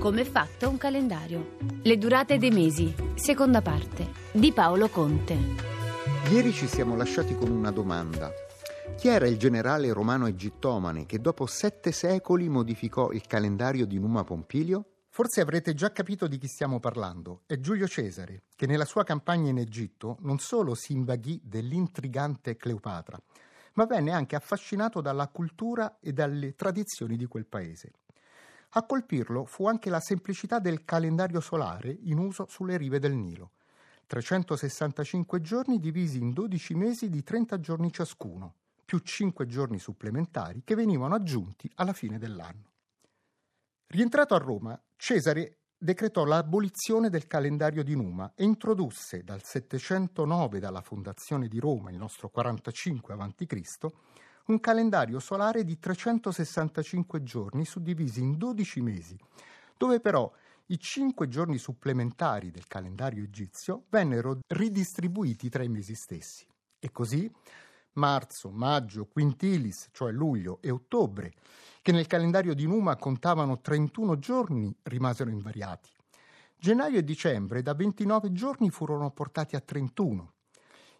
Come è fatto un calendario? Le durate dei mesi, seconda parte, di Paolo Conte. Ieri ci siamo lasciati con una domanda. Chi era il generale romano egittomane che dopo sette secoli modificò il calendario di Numa Pompilio? Forse avrete già capito di chi stiamo parlando. È Giulio Cesare, che nella sua campagna in Egitto non solo si invaghì dell'intrigante Cleopatra, ma venne anche affascinato dalla cultura e dalle tradizioni di quel paese. A colpirlo fu anche la semplicità del calendario solare in uso sulle rive del Nilo. 365 giorni divisi in 12 mesi di 30 giorni ciascuno, più 5 giorni supplementari che venivano aggiunti alla fine dell'anno. Rientrato a Roma, Cesare decretò l'abolizione del calendario di Numa e introdusse dal 709 dalla fondazione di Roma, il nostro 45 a.C., un calendario solare di 365 giorni suddivisi in 12 mesi, dove però i cinque giorni supplementari del calendario egizio vennero ridistribuiti tra i mesi stessi. E così marzo, maggio, quintilis, cioè luglio e ottobre, che nel calendario di Numa contavano 31 giorni, rimasero invariati. Gennaio e dicembre da 29 giorni furono portati a 31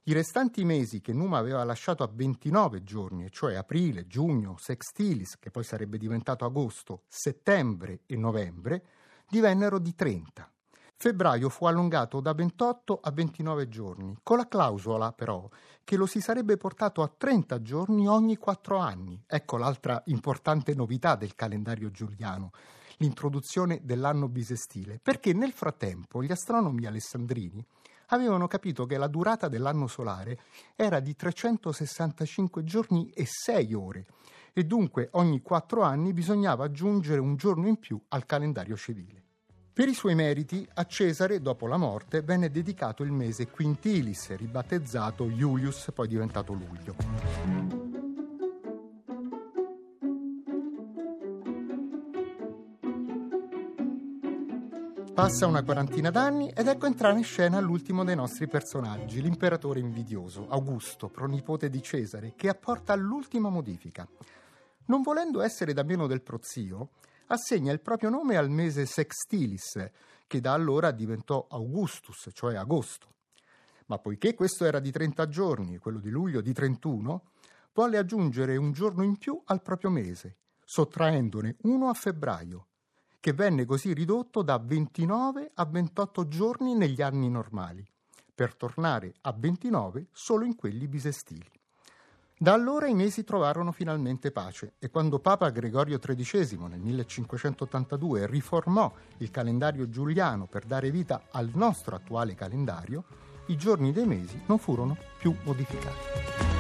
i restanti mesi che Numa aveva lasciato a 29 giorni, cioè aprile, giugno, sextilis, che poi sarebbe diventato agosto, settembre e novembre, divennero di 30. Febbraio fu allungato da 28 a 29 giorni, con la clausola però che lo si sarebbe portato a 30 giorni ogni 4 anni. Ecco l'altra importante novità del calendario giuliano, l'introduzione dell'anno bisestile, perché nel frattempo gli astronomi alessandrini avevano capito che la durata dell'anno solare era di 365 giorni e 6 ore e dunque ogni 4 anni bisognava aggiungere un giorno in più al calendario civile. Per i suoi meriti, a Cesare, dopo la morte, venne dedicato il mese Quintilis, ribattezzato Iulius, poi diventato luglio. Passa una quarantina d'anni ed ecco entrare in scena l'ultimo dei nostri personaggi, l'imperatore invidioso, Augusto, pronipote di Cesare, che apporta l'ultima modifica. Non volendo essere da meno del prozio, assegna il proprio nome al mese Sextilis, che da allora diventò Augustus, cioè agosto. Ma poiché questo era di 30 giorni quello di luglio di 31, volle aggiungere un giorno in più al proprio mese, sottraendone uno a febbraio, che venne così ridotto da 29 a 28 giorni negli anni normali, per tornare a 29 solo in quelli bisestili. Da allora i mesi trovarono finalmente pace e quando Papa Gregorio XIII nel 1582 riformò il calendario giuliano per dare vita al nostro attuale calendario, i giorni dei mesi non furono più modificati.